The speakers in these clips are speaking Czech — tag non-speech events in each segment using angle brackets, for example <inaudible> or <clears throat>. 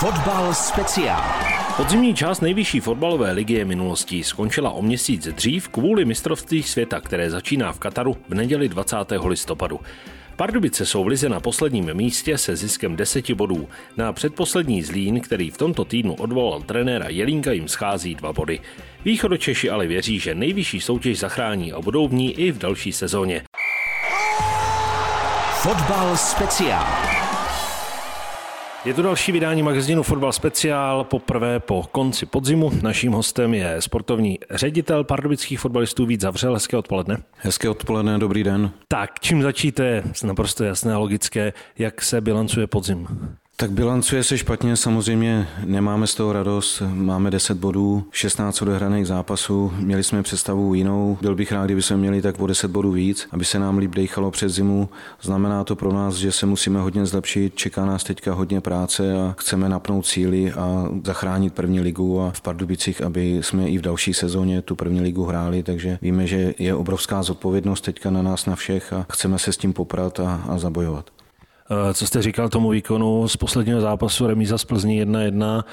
Fotbal speciál. Podzimní část nejvyšší fotbalové ligy je minulostí. Skončila o měsíc dřív kvůli mistrovství světa, které začíná v Kataru v neděli 20. listopadu. Pardubice jsou v lize na posledním místě se ziskem 10 bodů. Na předposlední Zlín, který v tomto týdnu odvolal trenéra Jelínka, jim schází dva body. Východočeši ale věří, že nejvyšší soutěž zachrání a budou v ní i v další sezóně. Fotbal speciál. Je to další vydání magazínu Fotbal Speciál, poprvé po konci podzimu. Naším hostem je sportovní ředitel pardubických fotbalistů Vít Zavřel. Hezké odpoledne. Hezké odpoledne, dobrý den. Tak, čím začíte? Naprosto jasné a logické. Jak se bilancuje podzim? Tak bilancuje se špatně, samozřejmě nemáme z toho radost. Máme 10 bodů, 16 odehraných zápasů, měli jsme představu jinou. Byl bych rád, kdyby jsme měli tak o 10 bodů víc, aby se nám líp dejchalo před zimu. Znamená to pro nás, že se musíme hodně zlepšit, čeká nás teďka hodně práce a chceme napnout síly a zachránit první ligu a v Pardubicích, aby jsme i v další sezóně tu první ligu hráli, takže víme, že je obrovská zodpovědnost teďka na nás na všech a chceme se s tím poprat a, a zabojovat. Eh, co jste říkal tomu výkonu z posledního zápasu remíza z Plzní 1-1?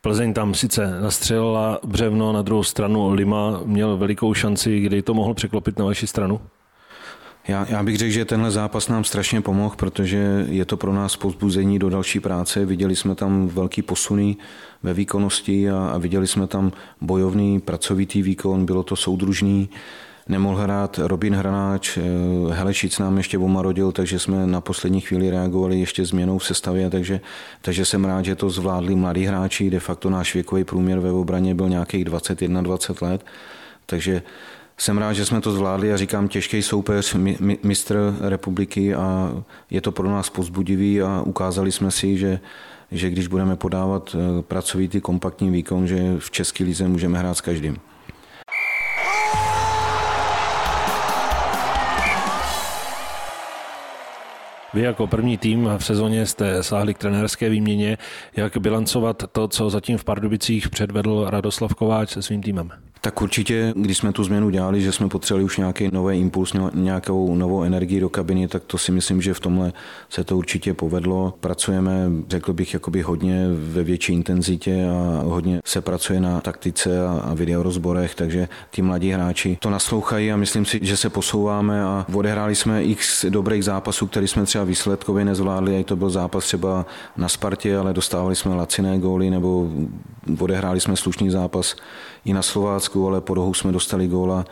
Plzeň tam sice nastřelila břevno, na druhou stranu Lima měl velikou šanci, kdy to mohl překlopit na vaši stranu? Já, já bych řekl, že tenhle zápas nám strašně pomohl, protože je to pro nás povzbuzení do další práce. Viděli jsme tam velký posuny ve výkonnosti a, a viděli jsme tam bojovný, pracovitý výkon, bylo to soudružný nemohl hrát Robin Hranáč, eh, Helešic nám ještě omarodil, takže jsme na poslední chvíli reagovali ještě změnou v sestavě, takže, takže jsem rád, že to zvládli mladí hráči, de facto náš věkový průměr ve obraně byl nějakých 21-20 let, takže jsem rád, že jsme to zvládli a říkám těžký soupeř, mistr republiky a je to pro nás pozbudivý a ukázali jsme si, že že když budeme podávat eh, pracovitý kompaktní výkon, že v České lize můžeme hrát s každým. Vy jako první tým v sezóně jste sáhli k trenérské výměně. Jak bilancovat to, co zatím v Pardubicích předvedl Radoslav Kováč se svým týmem? Tak určitě, když jsme tu změnu dělali, že jsme potřebovali už nějaký nový impuls, nějakou novou energii do kabiny, tak to si myslím, že v tomhle se to určitě povedlo. Pracujeme, řekl bych, jakoby hodně ve větší intenzitě a hodně se pracuje na taktice a videorozborech, takže ti mladí hráči to naslouchají a myslím si, že se posouváme a odehráli jsme x dobrých zápasů, které jsme třeba výsledkově nezvládli, a to byl zápas třeba na Spartě, ale dostávali jsme laciné góly nebo odehráli jsme slušný zápas i na Slovácku, ale po rohu jsme dostali góla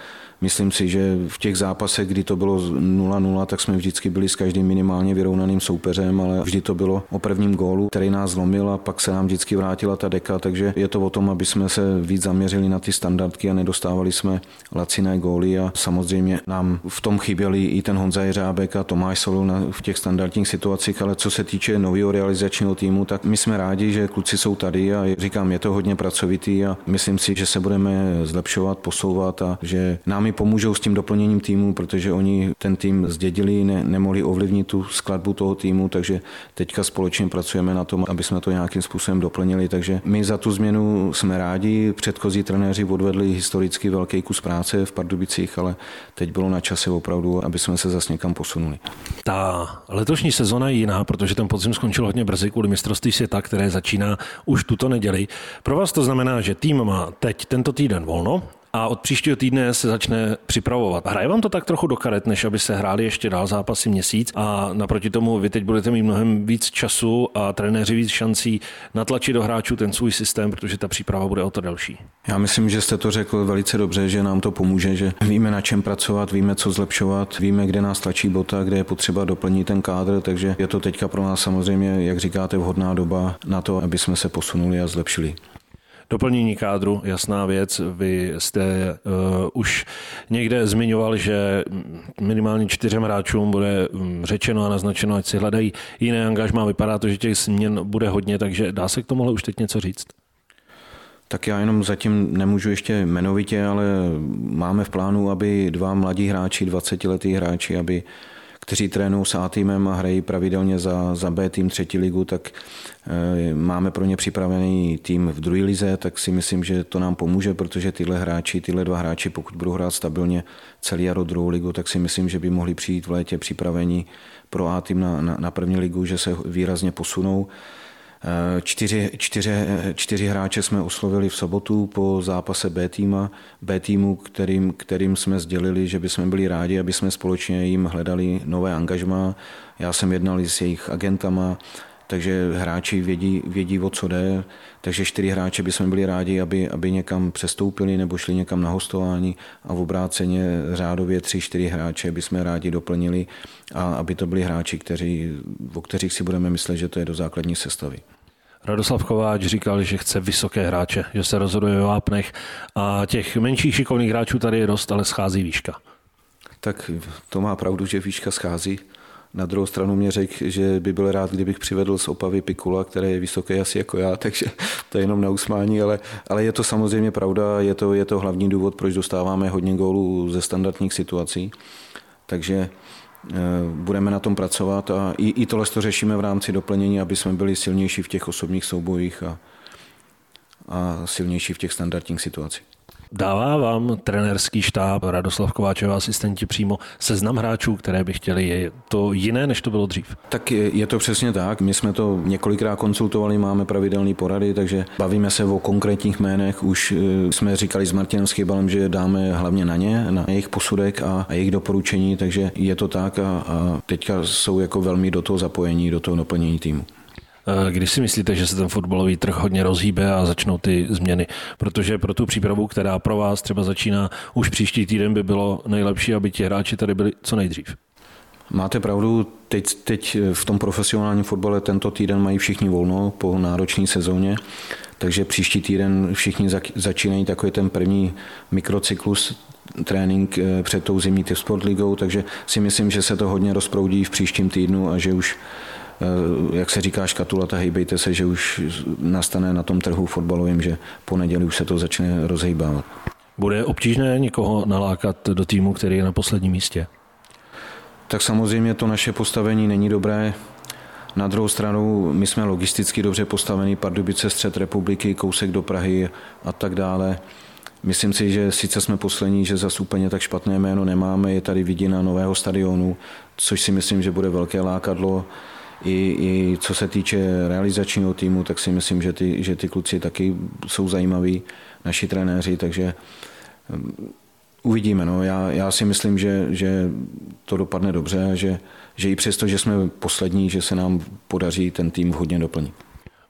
Myslím si, že v těch zápasech, kdy to bylo 0-0, tak jsme vždycky byli s každým minimálně vyrovnaným soupeřem, ale vždy to bylo o prvním gólu, který nás zlomil a pak se nám vždycky vrátila ta deka, takže je to o tom, aby jsme se víc zaměřili na ty standardky a nedostávali jsme laciné góly a samozřejmě nám v tom chyběli i ten Honza Jeřábek a Tomáš Solou v těch standardních situacích, ale co se týče nového realizačního týmu, tak my jsme rádi, že kluci jsou tady a říkám, je to hodně pracovitý a myslím si, že se budeme zlepšovat, posouvat a že nám pomůžou s tím doplněním týmu, protože oni ten tým zdědili, ne, nemohli ovlivnit tu skladbu toho týmu, takže teďka společně pracujeme na tom, aby jsme to nějakým způsobem doplnili. Takže my za tu změnu jsme rádi. Předchozí trenéři odvedli historicky velký kus práce v Pardubicích, ale teď bylo na čase opravdu, aby jsme se zase někam posunuli. Ta letošní sezona je jiná, protože ten podzim skončil hodně brzy kvůli mistrovství světa, které začíná už tuto neděli. Pro vás to znamená, že tým má teď tento týden volno, a od příštího týdne se začne připravovat. Hraje vám to tak trochu do karet, než aby se hráli ještě dál zápasy měsíc a naproti tomu vy teď budete mít mnohem víc času a trenéři víc šancí natlačit do hráčů ten svůj systém, protože ta příprava bude o to delší. Já myslím, že jste to řekl velice dobře, že nám to pomůže, že víme na čem pracovat, víme co zlepšovat, víme, kde nás tlačí bota, kde je potřeba doplnit ten kádr, takže je to teďka pro nás samozřejmě, jak říkáte, vhodná doba na to, aby jsme se posunuli a zlepšili. Doplnění kádru, jasná věc. Vy jste uh, už někde zmiňoval, že minimálně čtyřem hráčům bude mm, řečeno a naznačeno, ať si hledají jiné angažmá. Vypadá to, že těch změn bude hodně, takže dá se k tomuhle už teď něco říct? Tak já jenom zatím nemůžu ještě jmenovitě, ale máme v plánu, aby dva mladí hráči, 20-letí hráči, aby kteří trénují s A týmem a hrají pravidelně za, za B tým třetí ligu, tak e, máme pro ně připravený tým v druhé lize, tak si myslím, že to nám pomůže, protože tyhle hráči, tyhle dva hráči, pokud budou hrát stabilně celý jaro druhou ligu, tak si myslím, že by mohli přijít v létě připravení pro A tým na, na, na první ligu, že se výrazně posunou. Čtyři, čtyři, čtyři hráče jsme oslovili v sobotu po zápase B, týma, B týmu, kterým, kterým jsme sdělili, že bychom byli rádi, aby jsme společně jim hledali nové angažma. Já jsem jednal s jejich agentama, takže hráči vědí, vědí, o co jde. Takže čtyři hráče bychom byli rádi, aby, aby někam přestoupili nebo šli někam na hostování a v obráceně řádově tři, čtyři hráče bychom rádi doplnili a aby to byli hráči, kteří, o kterých si budeme myslet, že to je do základní sestavy. Radoslav Kováč říkal, že chce vysoké hráče, že se rozhoduje ve vápnech a těch menších šikovných hráčů tady je dost, ale schází výška. Tak to má pravdu, že výška schází. Na druhou stranu mě řekl, že by byl rád, kdybych přivedl z Opavy Pikula, který je vysoký asi jako já, <laughs> takže to je jenom na usmání, ale, ale je to samozřejmě pravda, je to, je to hlavní důvod, proč dostáváme hodně gólů ze standardních situací. Takže eh, budeme na tom pracovat a i, i tohle to řešíme v rámci doplnění, aby jsme byli silnější v těch osobních soubojích a, a silnější v těch standardních situacích. Dává vám trenérský štáb Radoslav Kováčeva asistenti přímo seznam hráčů, které by chtěli? Je to jiné, než to bylo dřív? Tak je, je to přesně tak. My jsme to několikrát konsultovali, máme pravidelné porady, takže bavíme se o konkrétních jménech. Už eh, jsme říkali s Martinem Schybalem, že dáme hlavně na ně, na jejich posudek a, a jejich doporučení, takže je to tak a, a teďka jsou jako velmi do toho zapojení, do toho naplnění týmu. Eh, Kdy si myslíte, že se ten fotbalový trh hodně rozhýbe a začnou ty změny? Protože pro tu přípravu, která pro vás třeba začíná už příští týden, by bylo nejlepší, aby ti hráči tady byli co nejdřív. Máte pravdu, teď, teď v tom profesionálním fotbale tento týden mají všichni volno po náročné sezóně, takže příští týden všichni začínají takový ten první mikrocyklus trénink eh, před tou zimní Sport ligou, takže si myslím, že se to hodně rozproudí v příštím týdnu a že už jak se říká škatulata, hejbejte se, že už nastane na tom trhu fotbalovým, že po neděli už se to začne rozhejbávat. Bude obtížné někoho nalákat do týmu, který je na posledním místě? Tak samozřejmě to naše postavení není dobré. Na druhou stranu, my jsme logisticky dobře postavení, Pardubice, střed republiky, kousek do Prahy a tak dále. Myslím si, že sice jsme poslední, že zase úplně tak špatné jméno nemáme, je tady vidina nového stadionu, což si myslím, že bude velké lákadlo i, i co se týče realizačního týmu, tak si myslím, že ty, že ty kluci taky jsou zajímaví, naši trenéři, takže um, uvidíme. No. Já, já si myslím, že, že to dopadne dobře že, že i přesto, že jsme poslední, že se nám podaří ten tým hodně doplnit.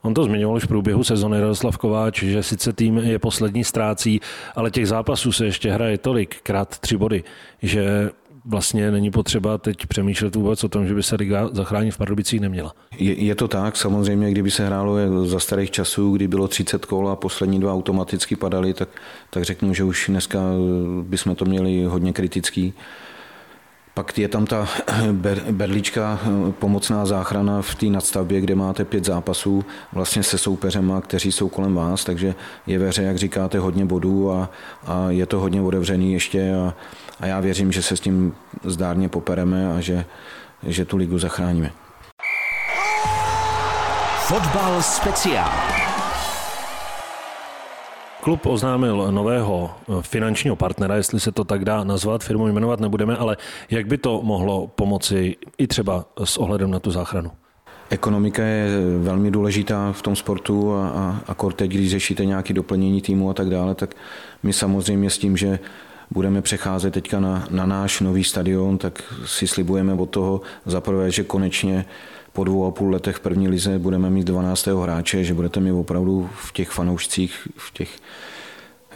On to zmiňoval už v průběhu sezony Radoslav Kováč, že sice tým je poslední ztrácí, ale těch zápasů se ještě hraje tolik, krát tři body, že vlastně není potřeba teď přemýšlet vůbec o tom, že by se liga zachránit v Pardubicích neměla. Je, je to tak, samozřejmě, kdyby se hrálo za starých časů, kdy bylo 30 kol a poslední dva automaticky padaly, tak, tak řeknu, že už dneska bychom to měli hodně kritický. Pak je tam ta berlička, pomocná záchrana v té nadstavbě, kde máte pět zápasů vlastně se soupeřema, kteří jsou kolem vás, takže je ve hře, jak říkáte, hodně bodů a, a je to hodně otevřený ještě a, a já věřím, že se s tím zdárně popereme a že, že tu ligu zachráníme. Fotbal speciál. Klub oznámil nového eh, finančního partnera, jestli se to tak dá nazvat, firmu jmenovat nebudeme, ale jak by to mohlo pomoci i třeba s ohledem na tu záchranu? Ekonomika je velmi důležitá v tom sportu a, a, a teď, když řešíte nějaké doplnění týmu a tak dále, tak my samozřejmě s tím, že budeme přecházet teďka na, na náš nový stadion, tak si slibujeme od toho zaprvé, že konečně po dvou a půl letech v první lize budeme mít 12. hráče, že budete mít opravdu v těch fanoušcích, v těch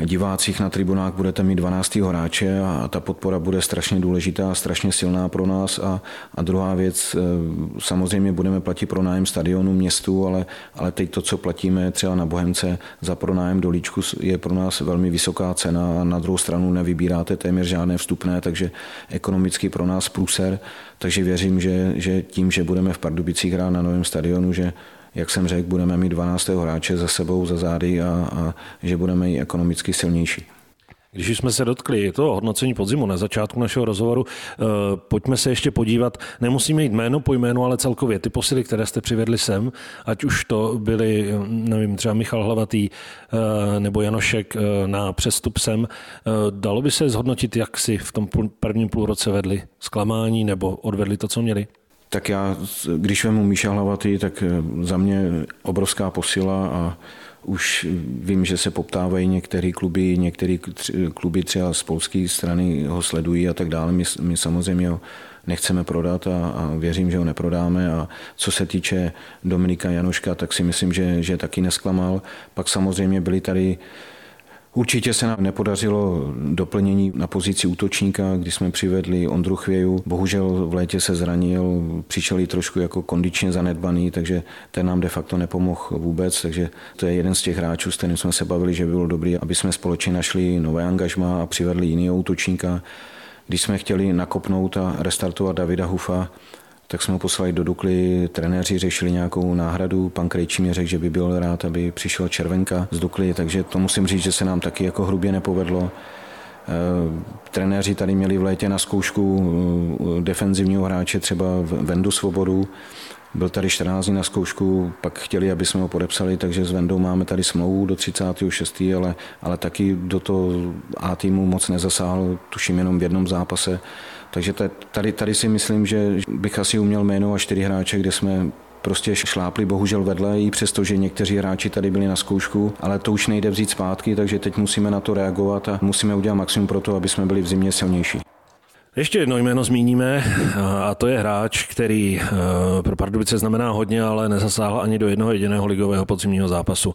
divácích na tribunách budete mít 12. hráče a ta podpora bude strašně důležitá a strašně silná pro nás. A, a druhá věc, eh, samozřejmě budeme platit pro nájem stadionu městu, ale, ale teď to, co platíme třeba na Bohemce za pronájem do Líčku, je pro nás velmi vysoká cena a na druhou stranu nevybíráte téměř žádné vstupné, takže ekonomicky pro nás pluser. Takže věřím, že, že tím, že budeme v Pardubicích hrát na novém stadionu, že jak jsem řekl, budeme mít 12. hráče za sebou, za zády a, a že budeme i ekonomicky silnější. Když jsme se dotkli toho hodnocení podzimu na začátku našeho rozhovoru, eh, pojďme se ještě podívat, nemusíme jít jméno po jménu, ale celkově ty posily, které jste přivedli sem, ať už to byli, nevím, třeba Michal Hlavatý eh, nebo Janošek eh, na přestup sem, dalo by se zhodnotit, jak si v tom prvním půlroce vedli zklamání nebo odvedli to, co měli? Tak já, když vemu Míša Hlavatý, tak za mě obrovská posila a už vím, že se poptávají některé kluby, některé kluby třeba z polské strany ho sledují a tak dále. My, my samozřejmě ho nechceme prodat a, a věřím, že ho neprodáme. A co se týče Dominika Janoška, tak si myslím, že, že taky nesklamal. Pak samozřejmě byli tady Určitě se nám nepodařilo doplnění na pozici útočníka, kdy jsme přivedli Ondru Chvěju. Bohužel v létě se zranil, přišel i trošku jako kondičně zanedbaný, takže ten nám de facto nepomohl vůbec. Takže to je jeden z těch hráčů, s kterým jsme se bavili, že by bylo dobré, aby jsme společně našli nové angažma a přivedli jiného útočníka. Když jsme chtěli nakopnout a restartovat Davida Hufa, tak jsme ho poslali do Dukly, trenéři řešili nějakou náhradu, pan Krejčí mi řekl, že by byl rád, aby přišel Červenka z Dukly, takže to musím říct, že se nám taky jako hrubě nepovedlo. Eh, trenéři tady měli v létě na zkoušku eh, defenzivního hráče třeba Vendu Svobodu, byl tady 14 dní na zkoušku, pak chtěli, aby jsme ho podepsali, takže s Vendou máme tady smlouvu do 36. ale, ale taky do toho A týmu moc nezasáhl, tuším jenom v jednom zápase. Takže tady, tady si myslím, že bych asi uměl jmenovat čtyři hráče, kde jsme prostě šlápli bohužel vedle, i přesto, že někteří hráči tady byli na zkoušku, ale to už nejde vzít zpátky, takže teď musíme na to reagovat a musíme udělat maximum pro to, aby jsme byli v zimě silnější. Ještě jedno jméno zmíníme a to je hráč, který eh, pro Pardubice znamená hodně, ale nezasáhl ani do jednoho jediného ligového podzimního zápasu.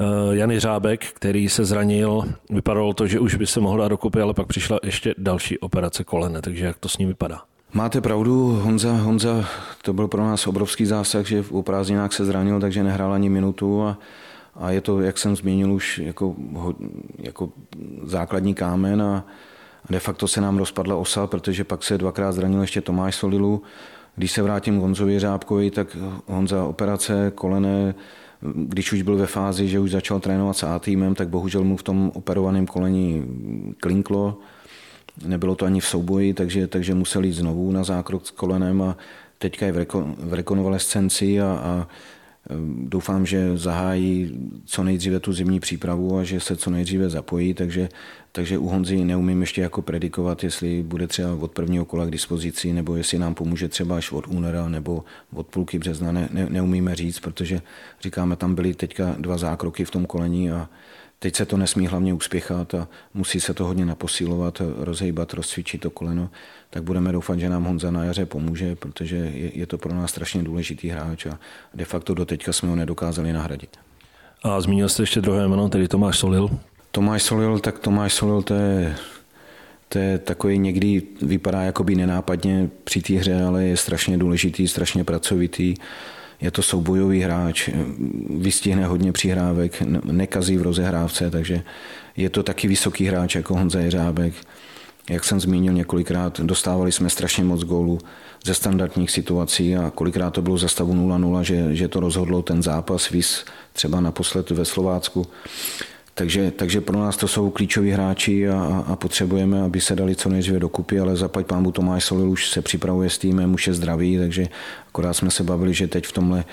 Eh, Jany Řábek, který se zranil, vypadalo to, že už by se mohl dát dokupy, ale pak přišla ještě další operace kolene, takže jak to s ním vypadá? Máte pravdu, Honza, Honza, to byl pro nás obrovský zásah, že v prázdninách se zranil, takže nehrál ani minutu a, a je to, jak jsem zmínil, už jako, jako základní kámen a, de facto se nám rozpadla osa, protože pak se dvakrát zranil ještě Tomáš Solilu. Když se vrátím k Honzovi Řábkovi, tak Honza operace kolene, když už byl ve fázi, že už začal trénovat s A týmem, tak bohužel mu v tom operovaném koleni klinklo. Nebylo to ani v souboji, takže, takže musel jít znovu na zákrok s kolenem a teďka je v, reko, v rekonvalescenci a, a Doufám, že zahájí co nejdříve tu zimní přípravu a že se co nejdříve zapojí, takže, takže u Honzy neumím ještě jako predikovat, jestli bude třeba od prvního kola k dispozici, nebo jestli nám pomůže třeba až od února nebo od půlky března, ne, ne, neumíme říct, protože říkáme, tam byly teďka dva zákroky v tom kolení a Teď se to nesmí hlavně uspěchat a musí se to hodně naposílovat, rozhejbat, rozcvičit to koleno, tak budeme doufat, že nám Honza na jaře pomůže, protože je, je to pro nás strašně důležitý hráč a de facto do teďka jsme ho nedokázali nahradit. A zmínil jste ještě druhé jméno, tedy Tomáš Solil. Tomáš Solil, tak Tomáš Solil to je, to je takový někdy vypadá jakoby nenápadně při té hře, ale je strašně důležitý, strašně pracovitý je to soubojový hráč, vystihne hodně přihrávek, nekazí v rozehrávce, takže je to taky vysoký hráč jako Honza Jeřábek. Jak jsem zmínil několikrát, dostávali jsme strašně moc gólů ze standardních situací a kolikrát to bylo za stavu 0-0, že, že to rozhodlo ten zápas, víc třeba naposled ve Slovácku. Takže, takže pro nás to jsou klíčoví hráči a, a potřebujeme, aby se dali co nejdříve dokupy, ale zaplať pámu Tomáš Solil už se připravuje s týmem, už je zdravý, takže akorát jsme se bavili, že teď v tomhle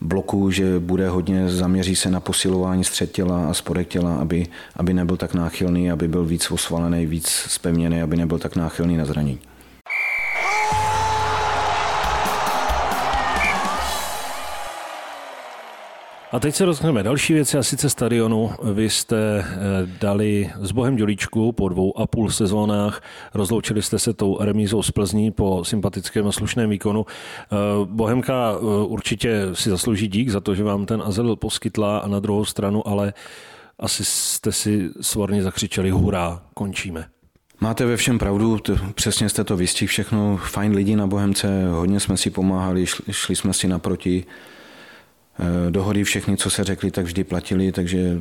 bloku, že bude hodně, zaměří se na posilování střed těla a spodek těla, aby, aby nebyl tak náchylný, aby byl víc osvalený, víc spevněný, aby nebyl tak náchylný na zranění. A teď se rozhodneme další věci, a sice stadionu. Vy jste eh, dali s Bohem Dělíčku po dvou a půl sezónách, rozloučili jste se tou remízou z Plzní po sympatickém a slušném výkonu. Eh, Bohemka eh, určitě si zaslouží dík za to, že vám ten azyl poskytla a na druhou stranu, ale asi jste si svorně zakřičeli hurá, končíme. Máte ve všem pravdu, přesně jste to vystihl všechno, fajn lidi na Bohemce, hodně jsme si pomáhali, šli, šli jsme si naproti, dohody všechny, co se řekli, tak vždy platili, takže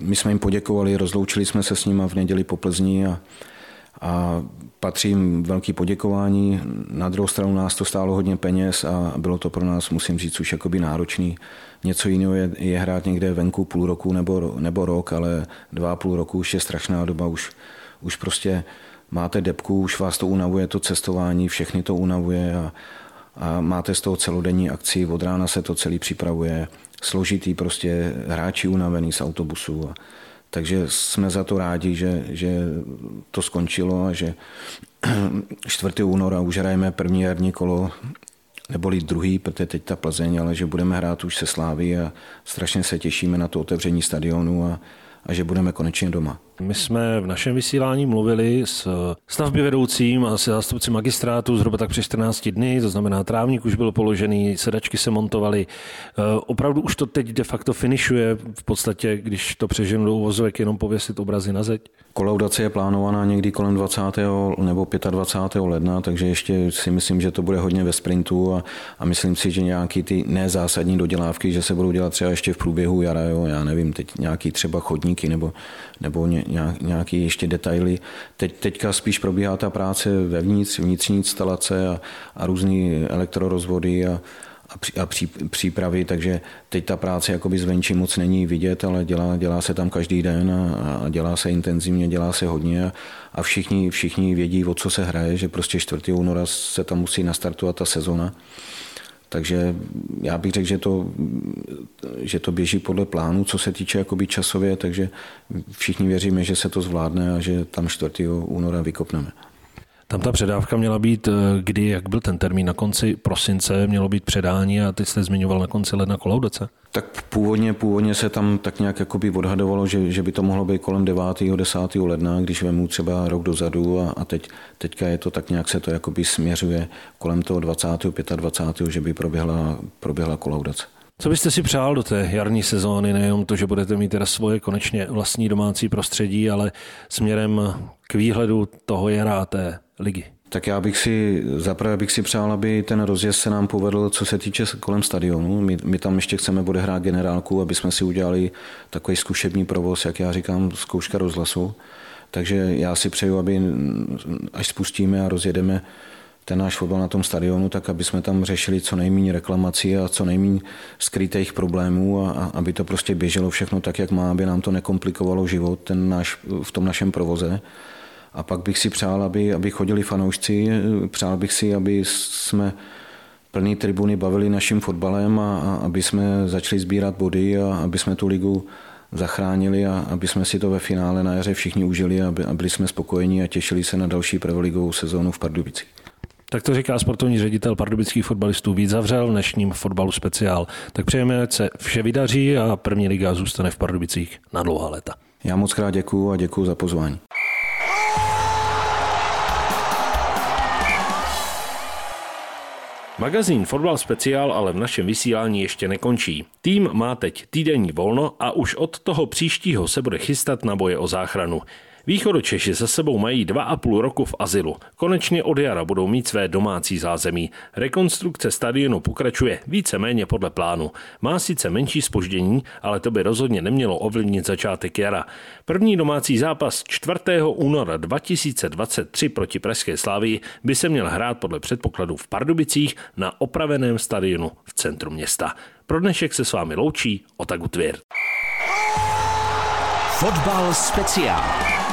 my jsme jim poděkovali, rozloučili jsme se s nimi v neděli po Plzni a, a patří jim velký poděkování. Na druhou stranu nás to stálo hodně peněz a bylo to pro nás, musím říct, už jakoby náročný. Něco jiného je, je hrát někde venku půl roku nebo, nebo rok, ale dva půl roku už je strašná doba, už, už prostě máte depku, už vás to unavuje, to cestování, všechny to unavuje a, a máte z toho celodenní akci, od rána se to celý připravuje, složitý prostě hráči unavený z autobusu. A, takže jsme za to rádi, že, že to skončilo a že, <clears throat> 4. února už hrajeme první jarní kolo neboli druhý, protože teď ta Plzeň, ale že budeme hrát už se Slávy a strašně se těšíme na to otevření stadionu a, a že budeme konečně doma. My jsme v našem vysílání mluvili s stavby vedoucím a se zástupci magistrátu zhruba tak přes 14 dny, to znamená trávník už byl položený, sedačky se montovaly. Eh, opravdu už to teď de facto finišuje v podstatě, když to přeženu do uvozovek, jenom pověsit obrazy na zeď? Kolaudace je plánovaná někdy kolem 20. nebo 25. ledna, takže ještě si myslím, že to bude hodně ve sprintu a, a myslím si, že nějaký ty nezásadní dodělávky, že se budou dělat třeba ještě v průběhu jara, jo, já nevím, teď nějaký třeba chodníky nebo, nebo ně, nějaký ještě detaily. Teď, teďka spíš probíhá ta práce vevnitř, vnitřní instalace a, a různé elektrorozvody a, a, při, a při, přípravy, takže teď ta práce jakoby zvenčí moc není vidět, ale dělá, dělá se tam každý den a, a dělá se intenzivně, dělá se hodně a, a všichni, všichni vědí, o co se hraje, že prostě 4. února se tam musí nastartovat ta sezona. Takže já bych řekl, že to, že to běží podle plánu, co se týče jakoby časově, takže všichni věříme, že se to zvládne a že tam 4. února vykopneme. Tam ta předávka měla být, eh, kdy, jak byl ten termín, na konci prosince mělo být předání a teď jste zmiňoval na konci ledna kolaudace. Tak původně, původně se tam tak nějak jakoby odhadovalo, že, že by to mohlo být kolem 9. 10. ledna, když vemu třeba rok dozadu a, a teď, teďka je to tak nějak se to jakoby směřuje kolem toho 20. 25. že by proběhla, proběhla kolaudace. Co byste si přál do té jarní sezóny, nejenom to, že budete mít teda svoje konečně vlastní domácí prostředí, ale směrem k výhledu toho jara té ligy? Tak já bych si, zaprvé bych si přál, aby ten rozjezd se nám povedl, co se týče kolem stadionu. My, my tam ještě chceme bude hrát generálku, aby jsme si udělali takový zkušební provoz, jak já říkám, zkouška rozhlasu. Takže já si přeju, aby až spustíme a rozjedeme ten náš fotbal na tom stadionu, tak aby jsme tam řešili co nejméně reklamací a co nejméně skrytých problémů a, a aby to prostě běželo všechno tak, jak má, aby nám to nekomplikovalo život ten náš, v tom našem provoze. A pak bych si přál, aby, aby chodili fanoušci, přál bych si, aby jsme plný tribuny bavili naším fotbalem a, a aby jsme začali sbírat body a aby jsme tu ligu zachránili a aby jsme si to ve finále na jaře všichni užili a, aby, a byli jsme spokojení a těšili se na další prvoligovou sezónu v Pardubicích. Tak to říká sportovní ředitel pardubických fotbalistů Vít Zavřel v dnešním fotbalu speciál. Tak přejeme, ať se vše vydaří a první liga zůstane v Pardubicích na dlouhá léta. Já moc krát děkuju a děkuju za pozvání. Magazín Fotbal Speciál ale v našem vysílání ještě nekončí. Tým má teď týdenní volno a už od toho příštího se bude chystat na boje o záchranu. Východočeši za sebou mají dva a půl roku v azylu. Konečně od jara budou mít své domácí zázemí. Rekonstrukce stadionu pokračuje víceméně podle plánu. Má sice menší spoždění, ale to by rozhodně nemělo ovlivnit začátek jara. První domácí zápas 4. února 2023 proti Pražské Slávii by se měl hrát podle předpokladů v Pardubicích na opraveném stadionu v centru města. Pro dnešek se s vámi loučí Otaku Tvěr. Fotbal speciál.